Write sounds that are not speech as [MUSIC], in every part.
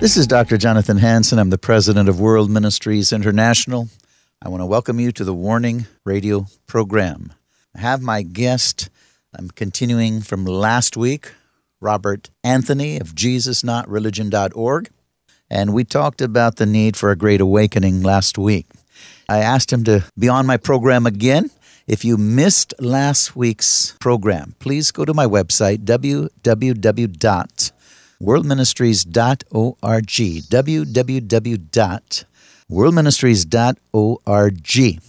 This is Dr. Jonathan Hansen. I'm the president of World Ministries International. I want to welcome you to the Warning Radio program. I have my guest. I'm continuing from last week Robert Anthony of JesusNotReligion.org, and we talked about the need for a great awakening last week. I asked him to be on my program again. If you missed last week's program, please go to my website, www.worldministries.org. www.worldministries.org.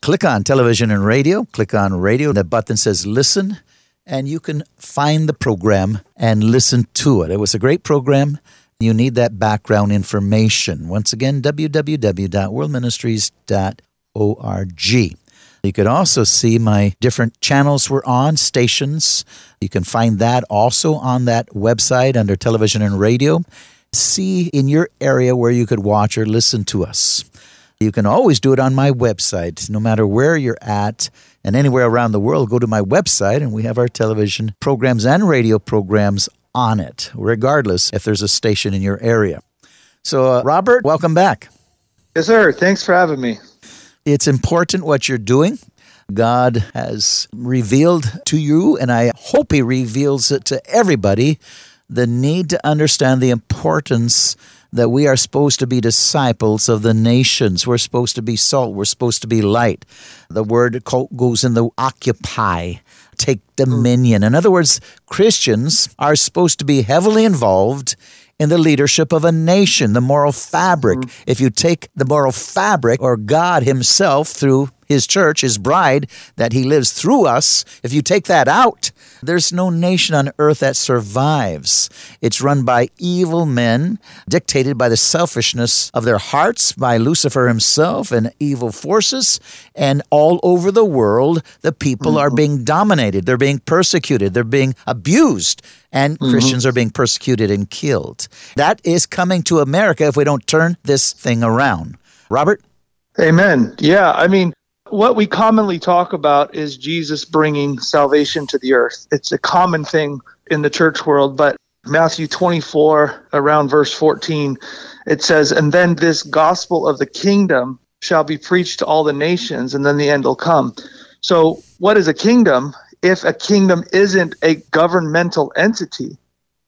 Click on television and radio, click on radio, the button says listen and you can find the program and listen to it. It was a great program. You need that background information. Once again, www.worldministries.org. You could also see my different channels we're on, stations. You can find that also on that website under television and radio. See in your area where you could watch or listen to us. You can always do it on my website, no matter where you're at and anywhere around the world, go to my website and we have our television programs and radio programs on it, regardless if there's a station in your area. So, uh, Robert, welcome back. Yes, sir. Thanks for having me. It's important what you're doing. God has revealed to you, and I hope He reveals it to everybody, the need to understand the importance that we are supposed to be disciples of the nations. We're supposed to be salt. We're supposed to be light. The word goes in the occupy, take dominion. In other words, Christians are supposed to be heavily involved in the leadership of a nation, the moral fabric. Mm-hmm. If you take the moral fabric or God Himself through His church, His bride, that He lives through us, if you take that out, there's no nation on earth that survives. It's run by evil men, dictated by the selfishness of their hearts, by Lucifer himself and evil forces. And all over the world, the people mm-hmm. are being dominated. They're being persecuted. They're being abused. And mm-hmm. Christians are being persecuted and killed. That is coming to America if we don't turn this thing around. Robert? Amen. Yeah, I mean, what we commonly talk about is Jesus bringing salvation to the earth. It's a common thing in the church world, but Matthew 24, around verse 14, it says, And then this gospel of the kingdom shall be preached to all the nations, and then the end will come. So, what is a kingdom if a kingdom isn't a governmental entity?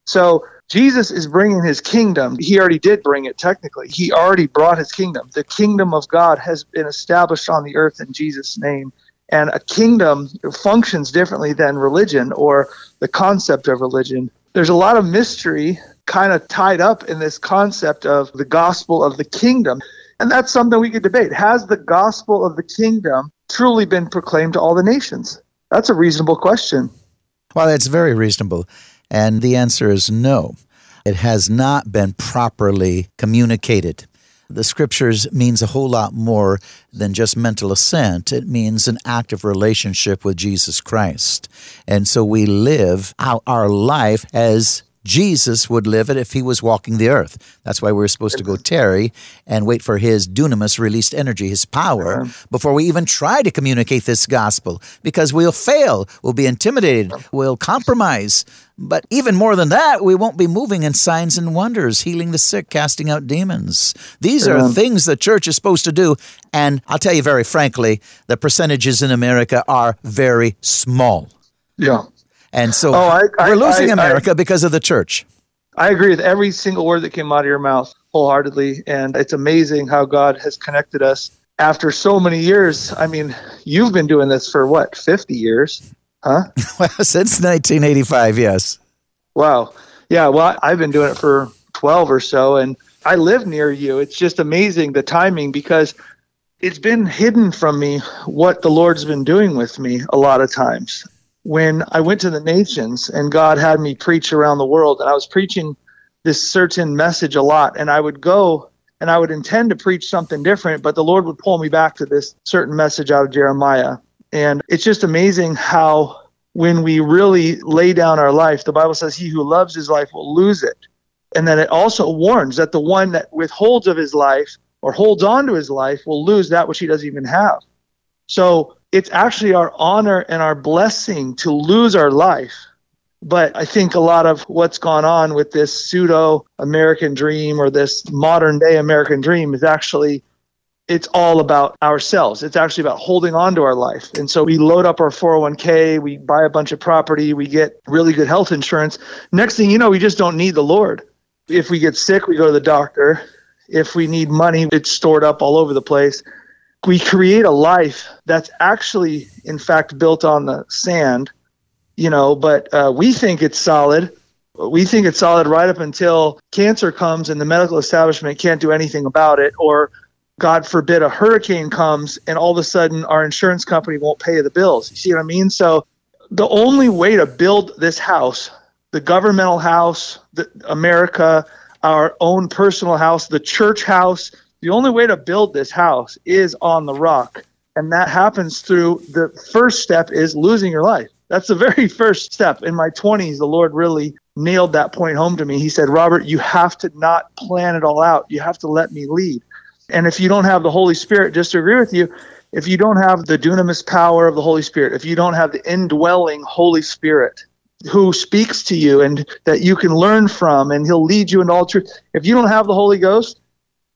So, Jesus is bringing his kingdom. He already did bring it technically. He already brought his kingdom. The kingdom of God has been established on the earth in Jesus' name. And a kingdom functions differently than religion or the concept of religion. There's a lot of mystery kind of tied up in this concept of the gospel of the kingdom. And that's something we could debate. Has the gospel of the kingdom truly been proclaimed to all the nations? That's a reasonable question. Well, it's very reasonable. And the answer is no. It has not been properly communicated. The scriptures means a whole lot more than just mental assent. It means an active relationship with Jesus Christ. And so we live out our life as Jesus would live it if he was walking the earth. That's why we're supposed to go tarry and wait for his dunamis released energy, his power, before we even try to communicate this gospel, because we'll fail, we'll be intimidated, we'll compromise. But even more than that, we won't be moving in signs and wonders, healing the sick, casting out demons. These are things the church is supposed to do. And I'll tell you very frankly, the percentages in America are very small. Yeah. And so Oh, I- I- we're losing I- America because of the church. I agree with every single word that came out of your mouth wholeheartedly. And it's amazing how God has connected us after so many years. I mean, you've been doing this for what, 50 years? Huh? [LAUGHS] Since 1985, yes. Wow. Yeah. Well, I've been doing it for 12 or so, and I live near you. It's just amazing the timing because it's been hidden from me what the Lord's been doing with me a lot of times. When I went to the nations and God had me preach around the world, and I was preaching this certain message a lot, and I would go and I would intend to preach something different, but the Lord would pull me back to this certain message out of Jeremiah. And it's just amazing how when we really lay down our life, the Bible says, He who loves his life will lose it. And then it also warns that the one that withholds of his life or holds on to his life will lose that which he doesn't even have. So it's actually our honor and our blessing to lose our life. But I think a lot of what's gone on with this pseudo American dream or this modern day American dream is actually it's all about ourselves. It's actually about holding on to our life. And so we load up our 401k, we buy a bunch of property, we get really good health insurance. Next thing you know, we just don't need the Lord. If we get sick, we go to the doctor. If we need money, it's stored up all over the place. We create a life that's actually, in fact, built on the sand, you know, but uh, we think it's solid. We think it's solid right up until cancer comes and the medical establishment can't do anything about it, or God forbid a hurricane comes and all of a sudden our insurance company won't pay the bills. You see what I mean? So the only way to build this house, the governmental house, the America, our own personal house, the church house, the only way to build this house is on the rock. And that happens through the first step is losing your life. That's the [LAUGHS] very first step. In my 20s, the Lord really nailed that point home to me. He said, Robert, you have to not plan it all out. You have to let me lead. And if you don't have the Holy Spirit, just to agree with you, if you don't have the dunamis power of the Holy Spirit, if you don't have the indwelling Holy Spirit who speaks to you and that you can learn from and he'll lead you into all truth, if you don't have the Holy Ghost,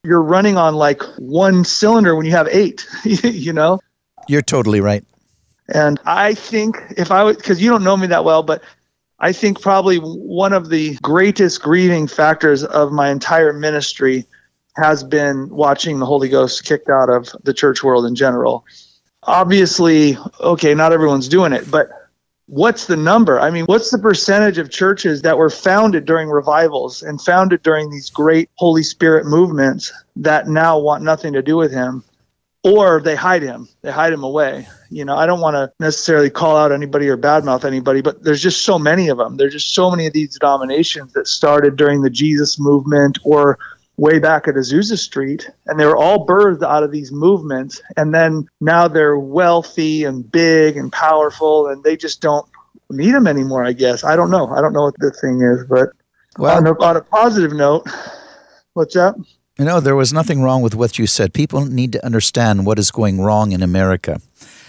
you're running on like one cylinder when you have eight, [LAUGHS] you know? You're totally right. And I think if I would, because you don't know me that well, but I think probably one of the greatest grieving factors of my entire ministry has been watching the Holy Ghost kicked out of the church world in general. Obviously, okay, not everyone's doing it, but what's the number? I mean, what's the percentage of churches that were founded during revivals and founded during these great Holy Spirit movements that now want nothing to do with Him? Or they hide him, they hide him away. You know, I don't want to necessarily call out anybody or badmouth anybody, but there's just so many of them. There's just so many of these denominations that started during the Jesus movement or way back at Azusa Street, and they were all birthed out of these movements. And then now they're wealthy and big and powerful, and they just don't need them anymore. I guess I don't know. I don't know what the thing is, but Well- on, a, on a positive note, [LAUGHS] what's up? You know, there was nothing wrong with what you said. People need to understand what is going wrong in America.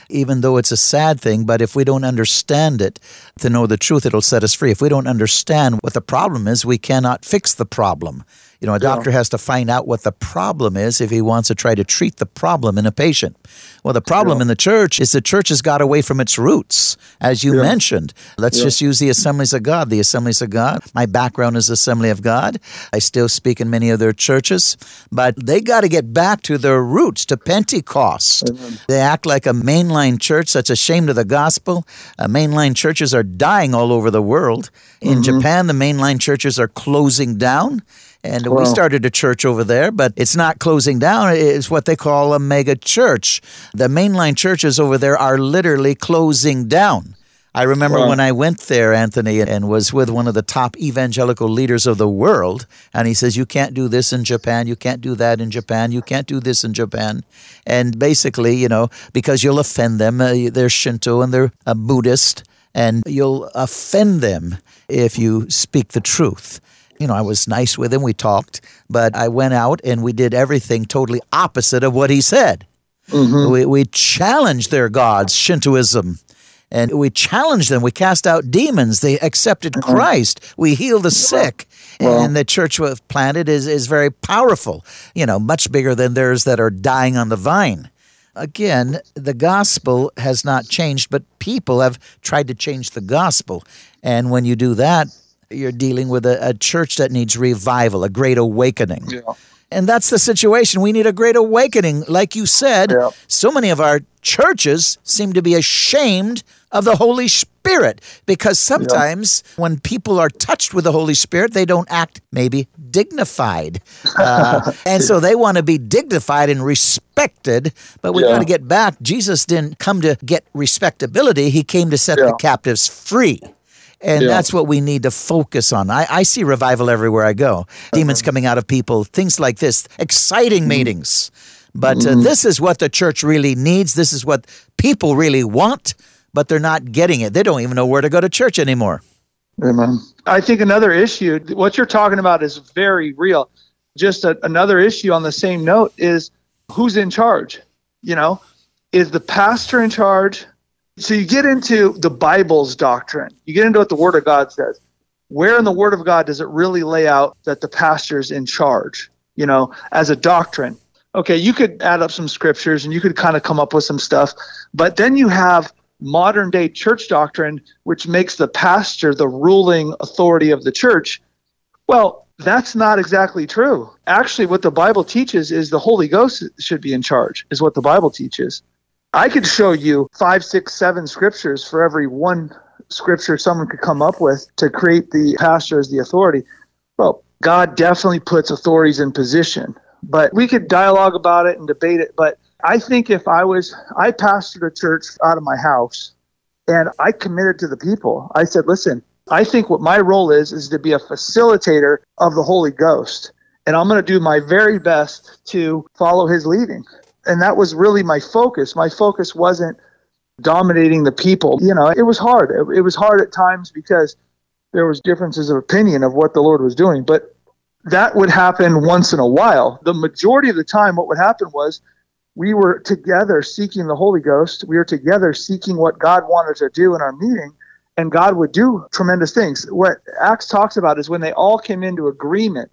Even though it's a sad thing, but if we don't understand it, to know the truth, it'll set us free. If we don't understand what the problem is, we cannot fix the problem. You know, a doctor has to find out what the problem is if he wants to try to treat the problem in a patient. Well, the problem in the church is the church has got away from its roots, as you mentioned. Let's just use the Assemblies of God. The Assemblies of God, my background is Assembly of God. I still speak in many of their churches, but they got to get back to their roots, to Pentecost. They act like a mainline church that's ashamed of the gospel. Uh, mainline churches are dying all over the world. In Japan, the mainline churches are closing down. And we started a church over there, but it's not closing down. It's what they call a mega church. The mainline churches over there are literally closing down. I remember Wow. when I went there, Anthony, and was with one of the top evangelical leaders of the world, and he says, You can't do this in Japan, you can't do that in Japan, you can't do this in Japan. And basically, you know, because you'll offend them, uh, they're Shinto and they're a Buddhist, and you'll offend them if you speak the truth. You know, I was nice with him, we talked, but I went out and we did everything totally opposite of what he said. Mm-hmm. We, we challenged their gods, Shintoism, and we challenged them. We cast out demons. They accepted mm-hmm. Christ. We healed the sick. And the church was planted is, is very powerful, you know, much bigger than theirs that are dying on the vine. again, the gospel has not changed, but people have tried to change the gospel. And when you do that, you're dealing with a, a church that needs revival, a great awakening. Yeah. And that's the situation. We need a great awakening. Like you said, yeah. so many of our churches seem to be ashamed of the Holy Spirit because sometimes yeah. when people are touched with the Holy Spirit, they don't act maybe dignified. Uh, [LAUGHS] and so they want to be dignified and respected, but we yeah. got to get back. Jesus didn't come to get respectability, he came to set the captives free. And yeah. that's what we need to focus on. I, I see revival everywhere I go. Demons uh-huh. coming out of people, things like this, exciting mm meetings. But uh, mm this is what the church really needs. This is what people really want, but they're not getting it. They don't even know where to go to church anymore. Amen. I think another issue, what you're talking about is very real. Just a, another issue on the same note is who's in charge? You know, is the pastor in charge? So you get into the Bible's doctrine. You get into what the Word of God says. Where in the Word of God does it really lay out that the pastor's in charge? You know, as a doctrine. Okay, you could add up some scriptures and you could kind of come up with some stuff, but then you have modern day church doctrine, which makes the pastor the ruling authority of the church. Well, that's not exactly true. Actually, what the Bible teaches is the Holy Ghost should be in charge, is what the Bible teaches. I could show you five, six, seven scriptures for every one scripture someone could come up with to create the pastor as the authority. Well, God definitely puts authorities in position, but we could dialogue about it and debate it. But I think if I was, I pastored a church out of my house and I committed to the people. I said, listen, I think what my role is, is to be a facilitator of the Holy Ghost. And I'm going to do my very best to follow his leading and that was really my focus. My focus wasn't dominating the people. You know, it was hard. It, it was hard at times because there was differences of opinion of what the Lord was doing, but that would happen once in a while. The majority of the time, what would happen was we were together seeking the Holy Ghost. We were together seeking what God wanted to do in our meeting, and God would do tremendous things. What Acts talks about is when they all came into agreement.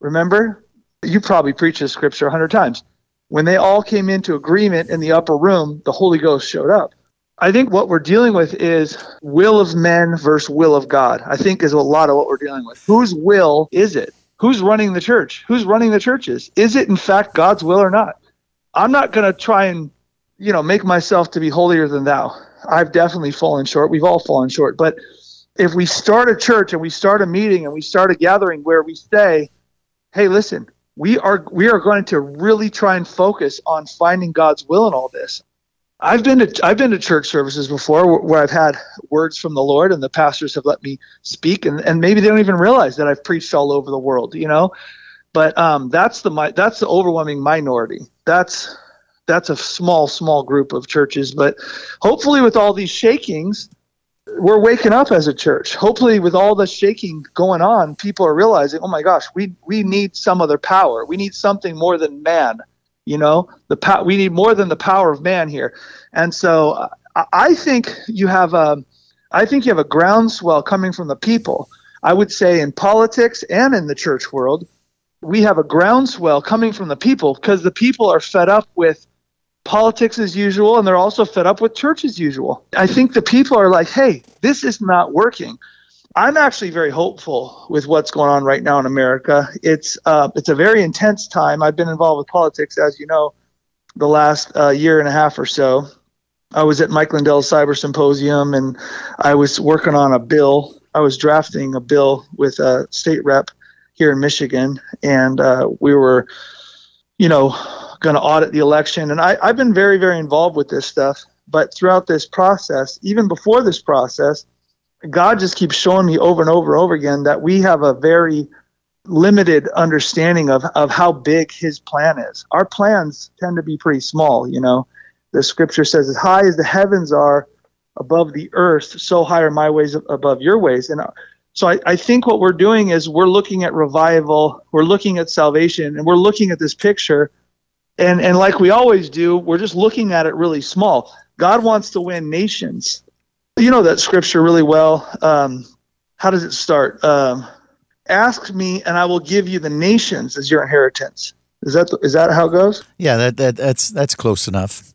Remember, you probably preached this scripture a hundred times. When they all came into agreement in the upper room, the Holy Ghost showed up. I think what we're dealing with is will of men versus will of God. I think is a lot of what we're dealing with. Whose will is it? Who's running the church? Who's running the churches? Is it in fact God's will or not? I'm not going to try and, you know, make myself to be holier than thou. I've definitely fallen short. We've all fallen short. But if we start a church and we start a meeting and we start a gathering where we say, hey, listen, we are we are going to really try and focus on finding God's will in all this. I've been to I've been to church services before where I've had words from the Lord and the pastors have let me speak and, and maybe they don't even realize that I've preached all over the world, you know. But um, that's the that's the overwhelming minority. That's that's a small small group of churches. But hopefully, with all these shakings, we're waking up as a church. Hopefully, with all the shaking going on, people are realizing, oh my gosh, we we need some other power. We need something more than man. You know, the power. We need more than the power of man here. And so, uh, I think you have a, I think you have a groundswell coming from the people. I would say in politics and in the church world, we have a groundswell coming from the people because the people are fed up with politics as usual, and they're also fed up with church as usual. I think the people are like, hey, this is not working. I'm actually very hopeful with what's going on right now in America. It's uh, it's a very intense time. I've been involved with politics, as you know, the last uh, year and a half or so. I was at Mike Lindell's Cyber Symposium, and I was working on a bill. I was drafting a bill with a state rep here in Michigan, and uh, we were, you know, going to audit the election. And I, I've been very, very involved with this stuff. But throughout this process, even before this process, God just keeps showing me over and over and over again that we have a very limited understanding of, of how big his plan is. Our plans tend to be pretty small, you know. The scripture says, as high as the heavens are above the earth, so high are my ways above your ways. And uh, so I, I think what we're doing is we're looking at revival, we're looking at salvation, and we're looking at this picture and and like we always do, we're just looking at it really small. God wants to win nations. You know that scripture really well. Um, how does it start? Um, Ask me, and I will give you the nations as your inheritance. Is that is that how it goes? Yeah, that, that that's that's close enough.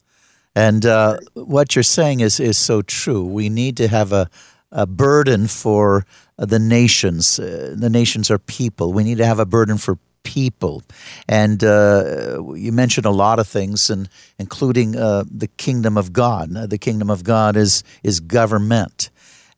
And uh, what you're saying is is so true. We need to have a a burden for the nations. Uh, the nations are people. We need to have a burden for people. And uh, you mentioned a lot of things, and including uh, the kingdom of God. The kingdom of God is is government,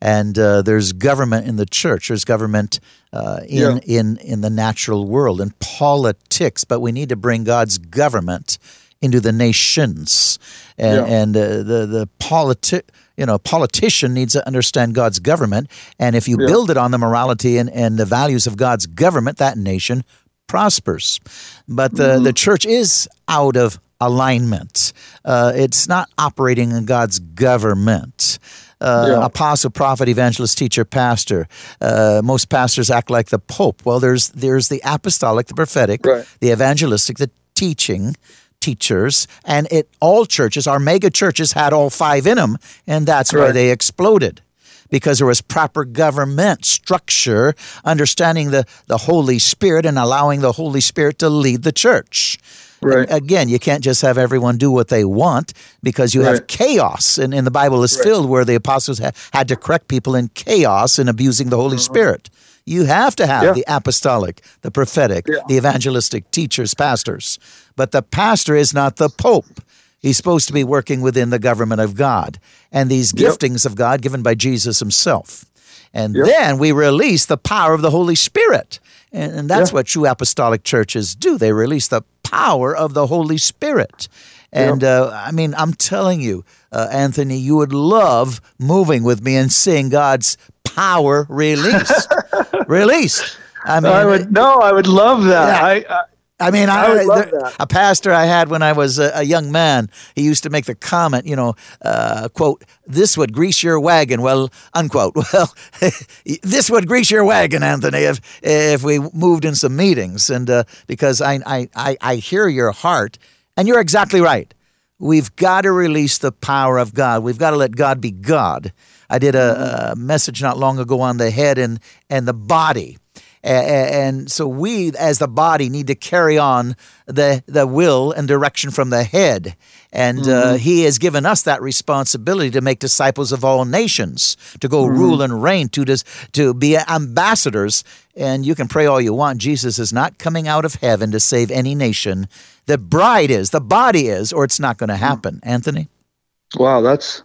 and uh, there's government in the church. There's government uh, in yeah. in in the natural world and politics. But we need to bring God's government into the nations, and, yeah. and uh, the the politi- you know, politician needs to understand God's government, and if you yeah. build it on the morality and, and the values of God's government, that nation prospers. But the, mm-hmm. the church is out of alignment. Uh, it's not operating in God's government. Uh, yeah. Apostle, prophet, evangelist, teacher, pastor. Uh, most pastors act like the pope. Well, there's there's the apostolic, the prophetic, right. the evangelistic, the teaching teachers, and it all churches, our mega churches, had all five in them, and that's right. why they exploded because there was proper government structure, understanding the, the Holy Spirit and allowing the Holy Spirit to lead the church. Right. again, you can't just have everyone do what they want because you right. have chaos. And, and the Bible is right. filled where the apostles ha- had to correct people in chaos and abusing the Holy uh-huh. Spirit. You have to have yeah. the apostolic, the prophetic, yeah. the evangelistic teachers, pastors. But the pastor is not the pope. He's supposed to be working within the government of God and these giftings of God given by Jesus himself. And yep. then we release the power of the Holy Spirit. And, and that's what true apostolic churches do. They release the power of the Holy Spirit. And yep. uh, I mean, I'm telling you, uh, Anthony, you would love moving with me and seeing God's power released. [LAUGHS] released. I mean, I would no, I would love that. Yeah. I, I, I mean, I, I a pastor I had when I was a, a, young man, he used to make the comment, you know, uh, quote, this would grease your wagon. Well, unquote. [LAUGHS] Well, [LAUGHS] this would grease your wagon, Anthony, if, if we moved in some meetings. And uh, because I, I, I hear your heart, and you're exactly right. We've got to release the power of God. We've got to let God be God. I did a, a message not long ago on the head and, and the body and so we, as the body, need to carry on the, the will and direction from the head. And uh, mm-hmm. uh, he has given us that responsibility to make disciples of all nations, to go mm-hmm. rule and reign, to, dis- to be ambassadors. And you can pray all you want. Jesus is not coming out of heaven to save any nation. The bride is, the body is, or it's not going to happen. Mm-hmm. Anthony? Wow, that's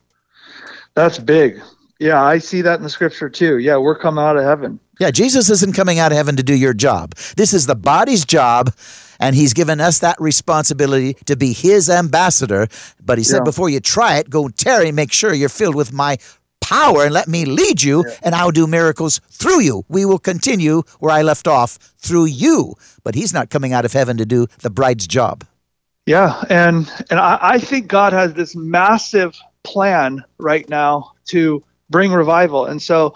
that's big. Yeah, I see that in the scripture too. Yeah, we're coming out of heaven. Yeah, Jesus isn't coming out of heaven to do your job. This is the body's job, and He's given us that responsibility to be His ambassador. But He said, yeah. before you try it, go tarry, make sure you're filled with my power, and let me lead you, yeah. and I'll do miracles through you. We will continue where I left off through you. But He's not coming out of heaven to do the bride's job. Yeah, and and I, I think God has this massive plan right now to bring revival. And so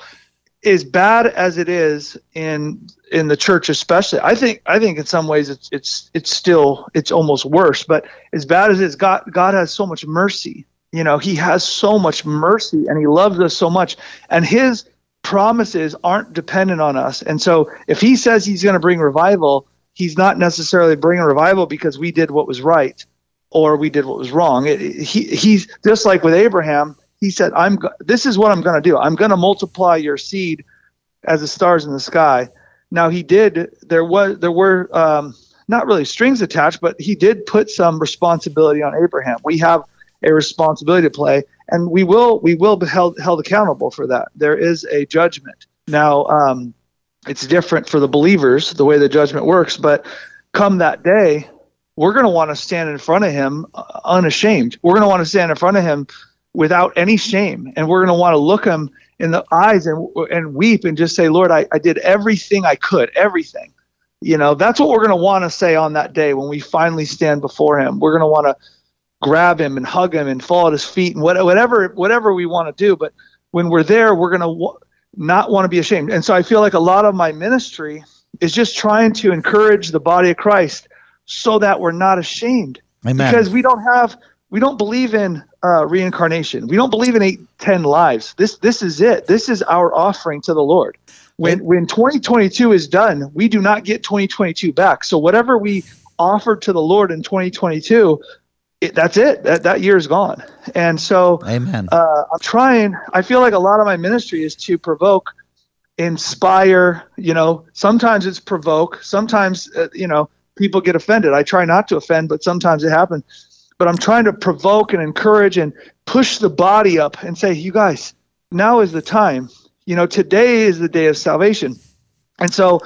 as bad as it is in in the church especially i think i think in some ways it's it's it's still it's almost worse but as bad as it's god god has so much mercy. You know he has so much mercy and he loves us so much and his promises aren't dependent on us. And so if he says he's going to bring revival he's not necessarily bringing revival because we did what was right or we did what was wrong. It, he, he's just like with abraham he said, "I'm. This is what I'm going to do. I'm going to multiply your seed as the stars in the sky." Now he did. There was there were um, not really strings attached, but he did put some responsibility on Abraham. We have a responsibility to play, and we will we will be held held accountable for that. There is a judgment. Now um, it's different for the believers the way the judgment works, but come that day, we're going to want to stand in front of him uh, unashamed. We're going to want to stand in front of him without any shame. And we're going to want to look him in the eyes and, and weep and just say, Lord, I, I did everything I could, everything. You know, that's what we're going to want to say on that day when we finally stand before him. We're going to want to grab him and hug him and fall at his feet and whatever, whatever we want to do. But when we're there, we're going to w- not want to be ashamed. And so I feel like a lot of my ministry is just trying to encourage the body of Christ so that we're not ashamed. Amen. Because we don't have, we don't believe in uh, reincarnation. We don't believe in eight, ten lives. This this is it. This is our offering to the Lord. When when 2022 is done, we do not get 2022 back. So whatever we offered to the Lord in 2022 it, that's it. That that year is gone. And so, Amen. Uh, I'm trying. I feel like a lot of my ministry is to provoke, inspire. You know, sometimes it's provoke. Sometimes uh, you know people get offended. I try not to offend, but sometimes it happens. But I'm trying to provoke and encourage and push the body up and say, you guys, now is the time. You know, today is the day of salvation. And so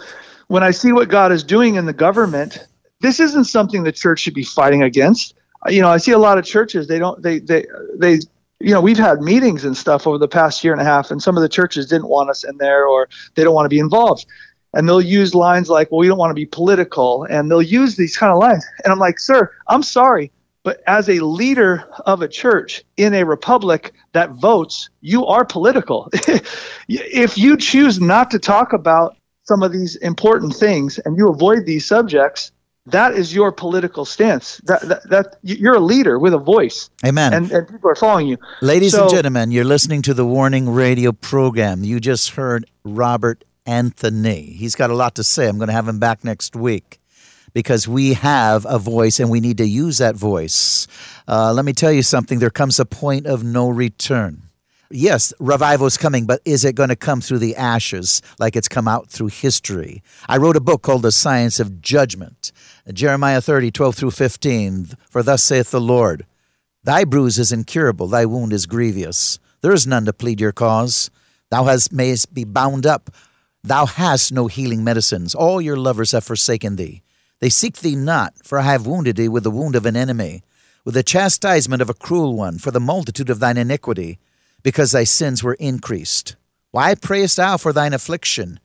when I see what God is doing in the government, this isn't something the church should be fighting against. Uh, you know, I see a lot of churches, they don't, they, they, they, you know, we've had meetings and stuff over the past year and a half, and some of the churches didn't want us in there or they don't want to be involved. And they'll use lines like, well, we don't want to be political. And they'll use these kind of lines. And I'm like, sir, I'm sorry. But as a leader of a church in a republic that votes, you are political. [LAUGHS] if you choose not to talk about some of these important things and you avoid these subjects, that is your political stance. That, that, that you're a leader with a voice. Amen. And, and people are following you. Ladies so, and gentlemen, you're listening to the Warning Radio program. You just heard Robert Anthony. He's got a lot to say. I'm going to have him back next week because we have a voice and we need to use that voice. Uh, let me tell you something there comes a point of no return. Yes, revival is coming, but is it going to come through the ashes like it's come out through history? I wrote a book called The Science of Judgment. Jeremiah 30, 12 through 15. For thus saith the Lord, Thy bruise is incurable, thy wound is grievous. There is none to plead your cause. Thou hast, mayest be bound up. Thou hast no healing medicines. All your lovers have forsaken thee. They seek thee not, for I have wounded thee with the wound of an enemy, with the chastisement of a cruel one, for the multitude of thine iniquity, because thy sins were increased. Why prayest thou for thine affliction?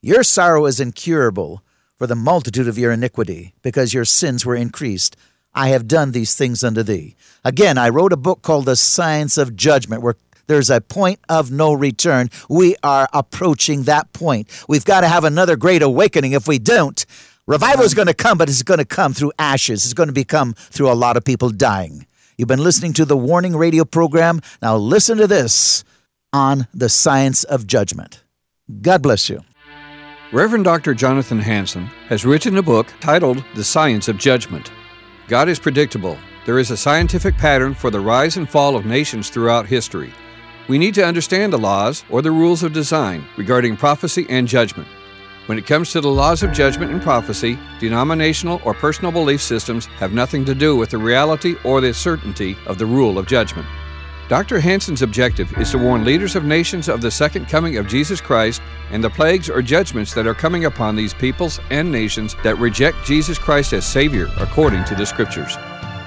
Your sorrow is incurable, for the multitude of your iniquity, because your sins were increased. I have done these things unto thee. Again, I wrote a book called The Science of Judgment, where there's a point of no return. We are approaching that point. We've got to have another great awakening. If we don't, Revival is going to come, but it's going to come through ashes. It's going to become through a lot of people dying. You've been listening to the Warning Radio program. Now listen to this on the science of judgment. God bless you. Reverend Dr. Jonathan Hansen has written a book titled The Science of Judgment. God is predictable. There is a scientific pattern for the rise and fall of nations throughout history. We need to understand the laws or the rules of design regarding prophecy and judgment. When it comes to the laws of judgment and prophecy, denominational or personal belief systems have nothing to do with the reality or the certainty of the rule of judgment. Dr. Hansen's objective is to warn leaders of nations of the second coming of Jesus Christ and the plagues or judgments that are coming upon these peoples and nations that reject Jesus Christ as Savior according to the Scriptures.